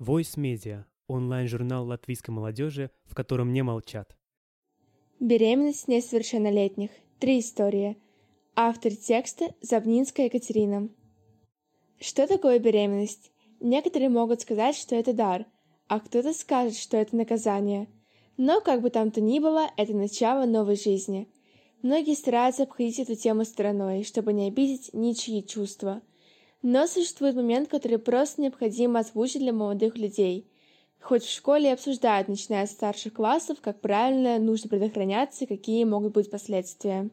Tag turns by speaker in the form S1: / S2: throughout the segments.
S1: Voice Media – онлайн-журнал латвийской молодежи, в котором не молчат.
S2: Беременность несовершеннолетних. Три истории. Автор текста – Забнинская Екатерина. Что такое беременность? Некоторые могут сказать, что это дар, а кто-то скажет, что это наказание. Но, как бы там то ни было, это начало новой жизни. Многие стараются обходить эту тему стороной, чтобы не обидеть ничьи чувства – но существует момент, который просто необходимо озвучить для молодых людей. Хоть в школе обсуждают, начиная с старших классов, как правильно нужно предохраняться и какие могут быть последствия.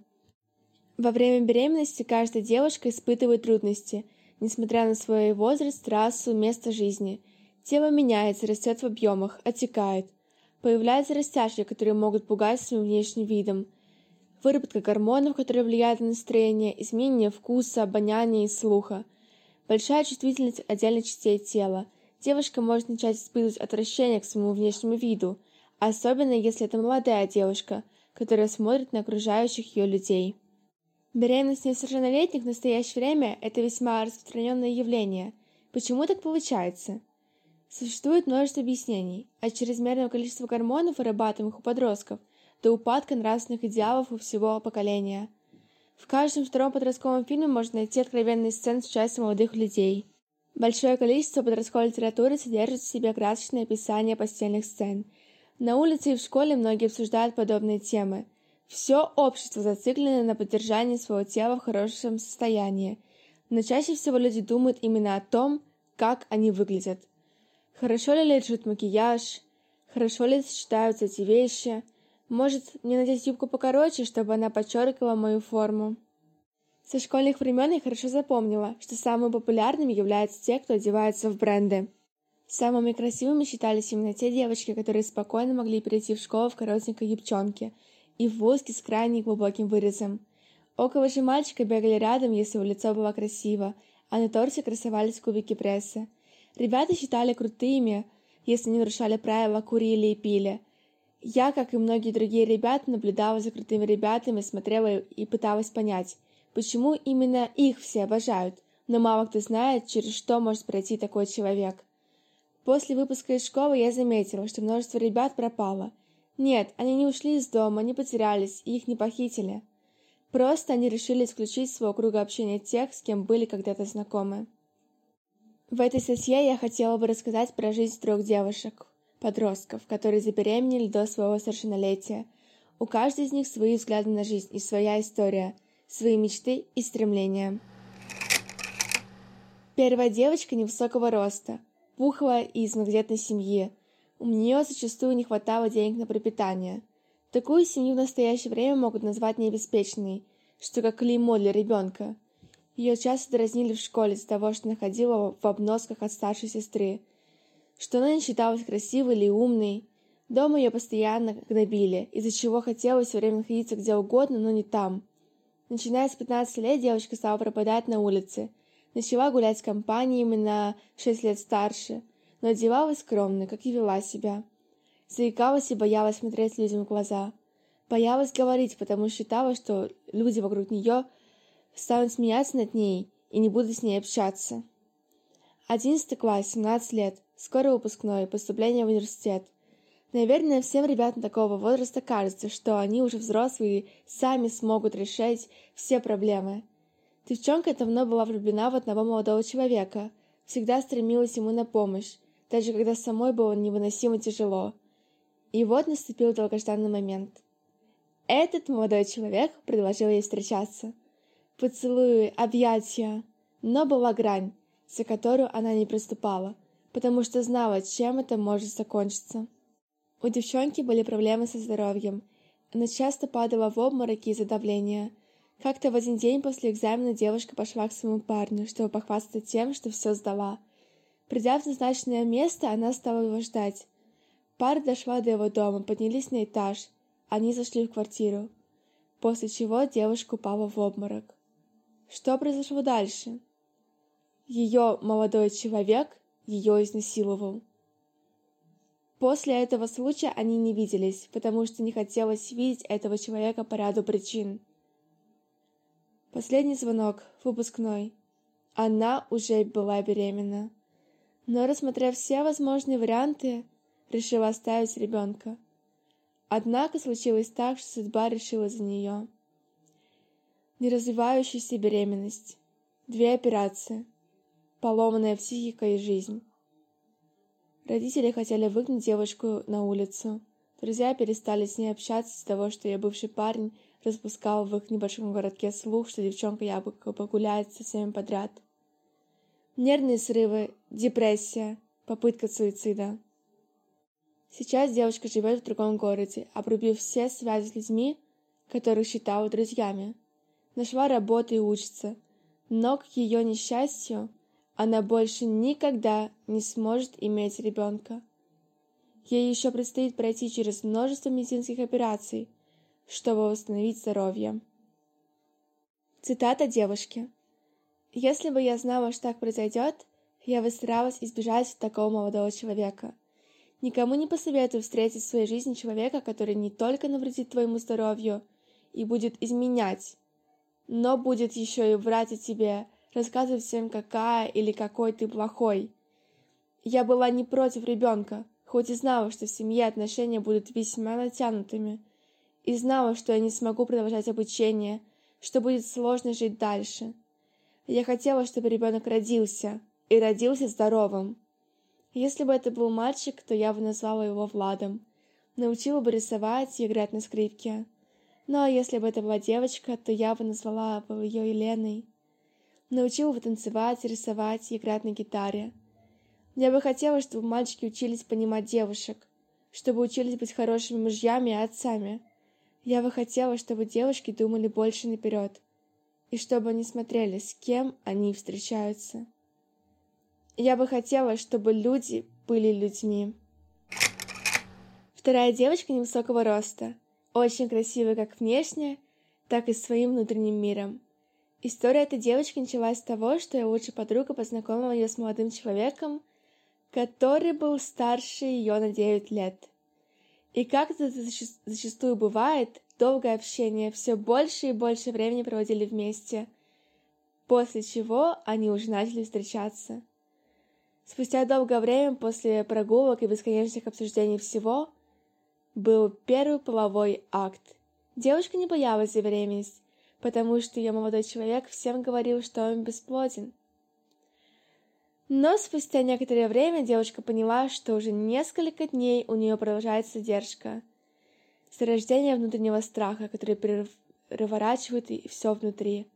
S2: Во время беременности каждая девушка испытывает трудности, несмотря на свой возраст, расу, место жизни. Тело меняется, растет в объемах, отекает. Появляются растяжки, которые могут пугать своим внешним видом. Выработка гормонов, которые влияют на настроение, изменение вкуса, обоняния и слуха – Большая чувствительность отдельных частей тела. Девушка может начать испытывать отвращение к своему внешнему виду, особенно если это молодая девушка, которая смотрит на окружающих ее людей. Беременность несовершеннолетних в настоящее время – это весьма распространенное явление. Почему так получается? Существует множество объяснений, от чрезмерного количества гормонов, вырабатываемых у подростков, до упадка нравственных идеалов у всего поколения – в каждом втором подростковом фильме можно найти откровенные сцены с участием молодых людей. Большое количество подростковой литературы содержит в себе красочное описание постельных сцен. На улице и в школе многие обсуждают подобные темы. Все общество зациклено на поддержании своего тела в хорошем состоянии, но чаще всего люди думают именно о том, как они выглядят. Хорошо ли лежит макияж, хорошо ли сочетаются эти вещи – может, мне надеть юбку покороче, чтобы она подчеркивала мою форму? Со школьных времен я хорошо запомнила, что самыми популярными являются те, кто одевается в бренды. Самыми красивыми считались именно те девочки, которые спокойно могли перейти в школу в коротенькой юбчонке и в блузке с крайне глубоким вырезом. Около же мальчика бегали рядом, если его лицо было красиво, а на торсе красовались кубики пресса. Ребята считали крутыми, если не нарушали правила, курили и пили – я, как и многие другие ребята, наблюдала за крутыми ребятами, смотрела и пыталась понять, почему именно их все обожают, но мало кто знает, через что может пройти такой человек. После выпуска из школы я заметила, что множество ребят пропало. Нет, они не ушли из дома, не потерялись, их не похитили. Просто они решили исключить из своего круга общения тех, с кем были когда-то знакомы. В этой статье я хотела бы рассказать про жизнь трех девушек, подростков, которые забеременели до своего совершеннолетия. У каждой из них свои взгляды на жизнь и своя история, свои мечты и стремления. Первая девочка невысокого роста, пухлая и из многодетной семьи. У нее зачастую не хватало денег на пропитание. Такую семью в настоящее время могут назвать необеспеченной, что как клеймо для ребенка. Ее часто дразнили в школе из-за того, что находила в обносках от старшей сестры – что она не считалась красивой или умной. Дома ее постоянно гнобили, из-за чего хотелось все время находиться где угодно, но не там. Начиная с 15 лет девочка стала пропадать на улице. Начала гулять с компаниями на 6 лет старше, но одевалась скромно, как и вела себя. Заикалась и боялась смотреть людям в глаза. Боялась говорить, потому считала, что люди вокруг нее станут смеяться над ней и не будут с ней общаться. Одиннадцатый класс, 17 лет. Скоро выпускной, поступление в университет. Наверное, всем ребятам такого возраста кажется, что они уже взрослые и сами смогут решать все проблемы. Девчонка давно была влюблена в одного молодого человека, всегда стремилась ему на помощь, даже когда самой было невыносимо тяжело. И вот наступил долгожданный момент. Этот молодой человек предложил ей встречаться. Поцелуи, объятия. Но была грань, за которую она не приступала потому что знала, чем это может закончиться. У девчонки были проблемы со здоровьем. Она часто падала в обмороки из-за давления. Как-то в один день после экзамена девушка пошла к своему парню, чтобы похвастаться тем, что все сдала. Придя в назначенное место, она стала его ждать. Пара дошла до его дома, поднялись на этаж. Они зашли в квартиру. После чего девушка упала в обморок. Что произошло дальше? Ее молодой человек ее изнасиловал. После этого случая они не виделись, потому что не хотелось видеть этого человека по ряду причин. Последний звонок, выпускной. Она уже была беременна. но, рассмотрев все возможные варианты, решила оставить ребенка. Однако случилось так, что судьба решила за нее. Неразвивающаяся беременность, две операции, поломанная психика и жизнь. Родители хотели выгнать девушку на улицу. Друзья перестали с ней общаться из-за того, что ее бывший парень распускал в их небольшом городке слух, что девчонка якобы погуляет со всеми подряд. Нервные срывы, депрессия, попытка суицида. Сейчас девушка живет в другом городе, обрубив все связи с людьми, которых считала друзьями. Нашла работу и учится, но, к ее несчастью, она больше никогда не сможет иметь ребенка. Ей еще предстоит пройти через множество медицинских операций, чтобы восстановить здоровье. Цитата девушки. «Если бы я знала, что так произойдет, я бы старалась избежать такого молодого человека. Никому не посоветую встретить в своей жизни человека, который не только навредит твоему здоровью и будет изменять, но будет еще и врать о тебе, рассказывать всем, какая или какой ты плохой. Я была не против ребенка, хоть и знала, что в семье отношения будут весьма натянутыми, и знала, что я не смогу продолжать обучение, что будет сложно жить дальше. Я хотела, чтобы ребенок родился, и родился здоровым. Если бы это был мальчик, то я бы назвала его Владом. Научила бы рисовать и играть на скрипке. Ну а если бы это была девочка, то я бы назвала бы ее Еленой. Научила бы танцевать, рисовать играть на гитаре. Я бы хотела, чтобы мальчики учились понимать девушек, чтобы учились быть хорошими мужьями и отцами. Я бы хотела, чтобы девушки думали больше наперед, и чтобы они смотрели, с кем они встречаются. Я бы хотела, чтобы люди были людьми. Вторая девочка невысокого роста, очень красивая как внешне, так и своим внутренним миром. История этой девочки началась с того, что ее лучшая подруга познакомила ее с молодым человеком, который был старше ее на 9 лет. И как это зачастую бывает, долгое общение, все больше и больше времени проводили вместе, после чего они уже начали встречаться. Спустя долгое время после прогулок и бесконечных обсуждений всего был первый половой акт. Девушка не боялась за беременность, потому что ее молодой человек всем говорил, что он бесплоден. Но спустя некоторое время девушка поняла, что уже несколько дней у нее продолжается задержка. Зарождение внутреннего страха, который переворачивает все внутри.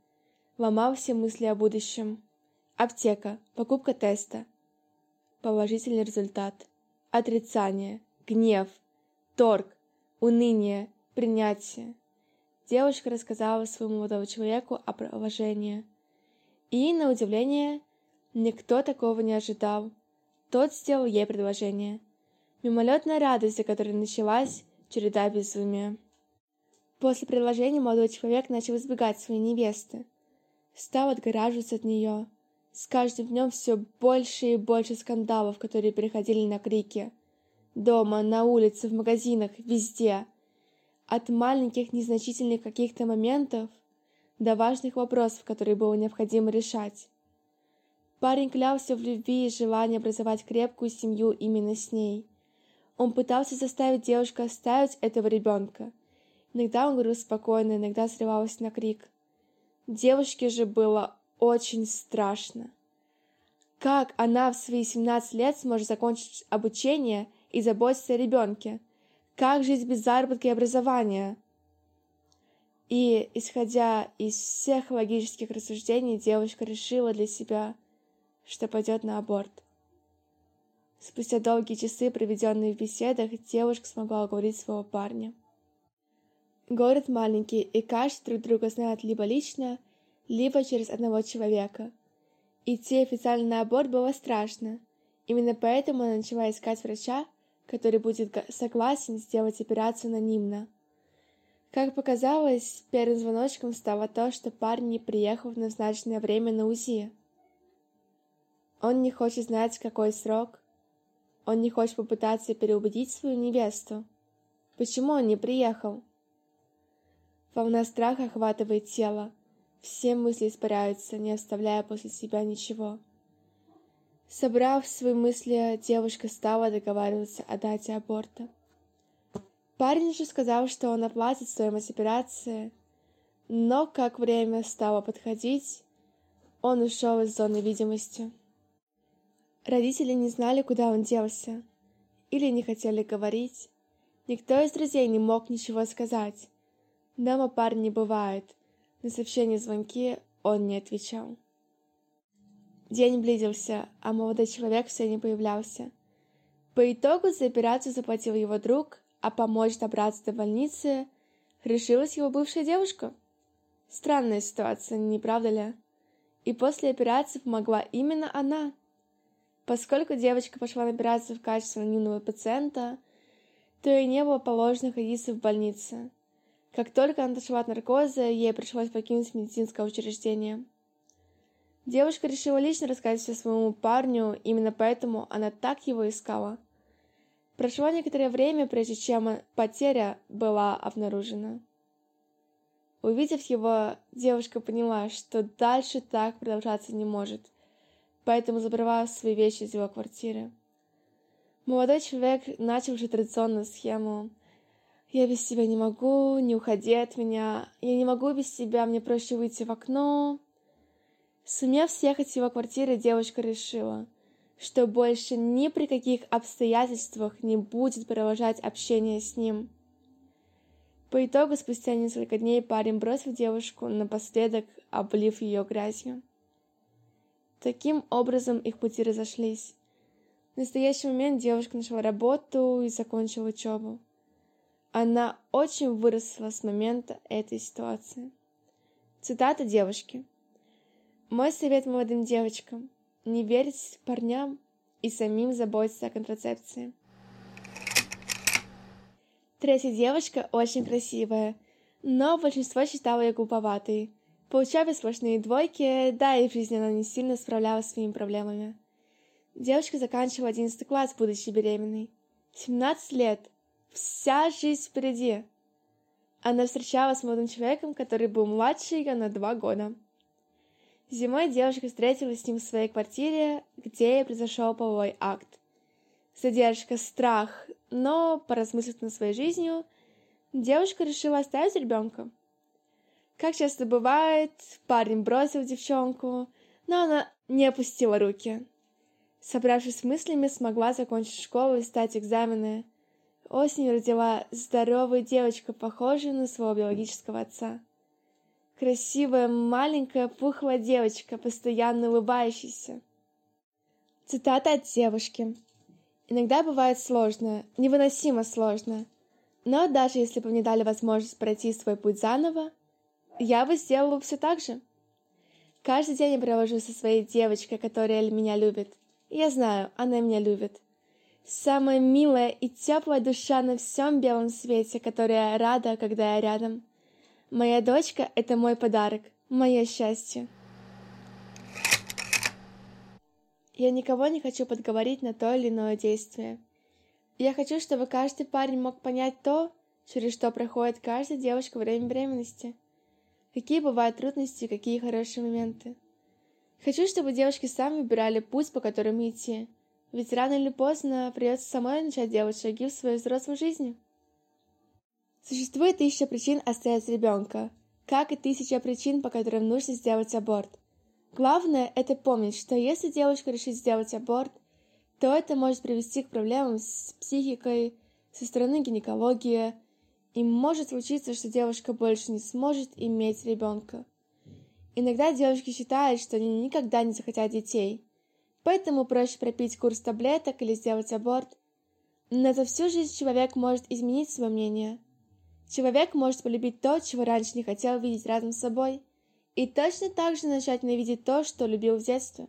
S2: Ломал все мысли о будущем. Аптека, покупка теста, положительный результат. Отрицание, гнев, торг, уныние, принятие. Девушка рассказала своему молодому человеку о положении. И, на удивление, никто такого не ожидал. Тот сделал ей предложение. Мимолетная радость, за которой началась череда безумия. После предложения молодой человек начал избегать своей невесты. Стал отгораживаться от нее, с каждым днем все больше и больше скандалов, которые переходили на крики. Дома, на улице, в магазинах, везде. От маленьких незначительных каких-то моментов до важных вопросов, которые было необходимо решать. Парень клялся в любви и желании образовать крепкую семью именно с ней. Он пытался заставить девушку оставить этого ребенка. Иногда он говорил спокойно, иногда срывался на крик. Девушке же было очень страшно. Как она в свои 17 лет сможет закончить обучение и заботиться о ребенке? Как жить без заработка и образования? И, исходя из всех логических рассуждений, девушка решила для себя, что пойдет на аборт. Спустя долгие часы, проведенные в беседах, девушка смогла уговорить своего парня. Город маленький, и каждый друг друга знает либо лично, либо через одного человека. Идти официально на аборт было страшно. Именно поэтому она начала искать врача, который будет согласен сделать операцию анонимно. Как показалось, первым звоночком стало то, что парень не приехал в назначенное время на УЗИ. Он не хочет знать, какой срок. Он не хочет попытаться переубедить свою невесту. Почему он не приехал? Волна страха охватывает тело. Все мысли испаряются, не оставляя после себя ничего. Собрав свои мысли, девушка стала договариваться о дате аборта. Парень же сказал, что он оплатит стоимость операции, но как время стало подходить, он ушел из зоны видимости. Родители не знали, куда он делся, или не хотели говорить. Никто из друзей не мог ничего сказать. Дома парень не бывает. На сообщения звонки он не отвечал. День близился, а молодой человек все не появлялся. По итогу за операцию заплатил его друг, а помочь добраться до больницы решилась его бывшая девушка. Странная ситуация, не правда ли? И после операции помогла именно она. Поскольку девочка пошла на операцию в качестве анонимного пациента, то ей не было положено находиться в больнице. Как только она отошла от наркоза, ей пришлось покинуть медицинское учреждение. Девушка решила лично рассказать все своему парню, именно поэтому она так его искала. Прошло некоторое время, прежде чем потеря была обнаружена. Увидев его, девушка поняла, что дальше так продолжаться не может, поэтому забрала свои вещи из его квартиры. Молодой человек начал уже традиционную схему. «Я без тебя не могу, не уходи от меня, я не могу без тебя, мне проще выйти в окно». Сумев съехать с его квартиры, девушка решила, что больше ни при каких обстоятельствах не будет продолжать общение с ним. По итогу, спустя несколько дней парень бросил девушку, напоследок облив ее грязью. Таким образом их пути разошлись. В настоящий момент девушка нашла работу и закончила учебу. Она очень выросла с момента этой ситуации. Цитата девушки. Мой совет молодым девочкам – не верить парням и самим заботиться о контрацепции. Третья девочка очень красивая, но большинство считало ее глуповатой. Получая сплошные двойки, да и в жизни она не сильно справлялась с своими проблемами. Девочка заканчивала одиннадцатый класс, будучи беременной. 17 лет. Вся жизнь впереди. Она встречалась с молодым человеком, который был младше ее на два года. Зимой девушка встретилась с ним в своей квартире, где и произошел половой акт. Задержка, страх, но, поразмыслив над своей жизнью, девушка решила оставить ребенка. Как часто бывает, парень бросил девчонку, но она не опустила руки. Собравшись с мыслями, смогла закончить школу и сдать экзамены. Осенью родила здоровую девочку, похожую на своего биологического отца. Красивая, маленькая, пухлая девочка, постоянно улыбающаяся. Цитата от девушки. «Иногда бывает сложно, невыносимо сложно. Но даже если бы мне дали возможность пройти свой путь заново, я бы сделала все так же. Каждый день я провожу со своей девочкой, которая меня любит. Я знаю, она меня любит. Самая милая и теплая душа на всем белом свете, которая рада, когда я рядом. Моя дочка — это мой подарок, мое счастье. Я никого не хочу подговорить на то или иное действие. Я хочу, чтобы каждый парень мог понять то, через что проходит каждая девушка во время беременности. Какие бывают трудности, какие хорошие моменты. Хочу, чтобы девушки сами выбирали путь, по которому идти. Ведь рано или поздно придется самой начать делать шаги в свою взрослую жизнь. Существует тысяча причин оставить ребенка, как и тысяча причин, по которым нужно сделать аборт. Главное – это помнить, что если девушка решит сделать аборт, то это может привести к проблемам с психикой, со стороны гинекологии, и может случиться, что девушка больше не сможет иметь ребенка. Иногда девушки считают, что они никогда не захотят детей, поэтому проще пропить курс таблеток или сделать аборт. Но за всю жизнь человек может изменить свое мнение – Человек может полюбить то, чего раньше не хотел видеть рядом с собой, и точно так же начать ненавидеть то, что любил в детстве.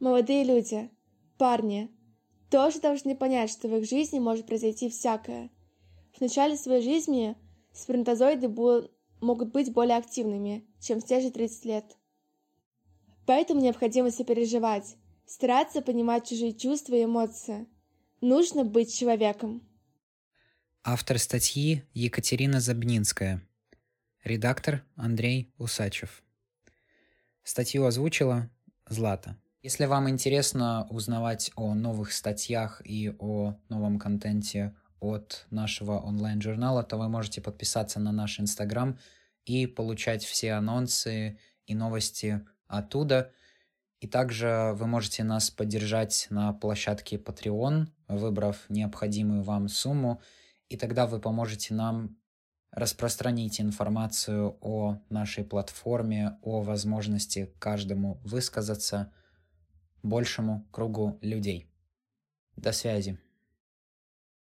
S2: Молодые люди, парни, тоже должны понять, что в их жизни может произойти всякое. В начале своей жизни сперматозоиды будут, могут быть более активными, чем в те же 30 лет. Поэтому необходимо сопереживать, стараться понимать чужие чувства и эмоции. Нужно быть человеком.
S3: Автор статьи Екатерина Забнинская. Редактор Андрей Усачев. Статью озвучила Злата. Если вам интересно узнавать о новых статьях и о новом контенте от нашего онлайн-журнала, то вы можете подписаться на наш Инстаграм и получать все анонсы и новости оттуда. И также вы можете нас поддержать на площадке Patreon, выбрав необходимую вам сумму, и тогда вы поможете нам распространить информацию о нашей платформе, о возможности каждому высказаться большему кругу людей. До связи.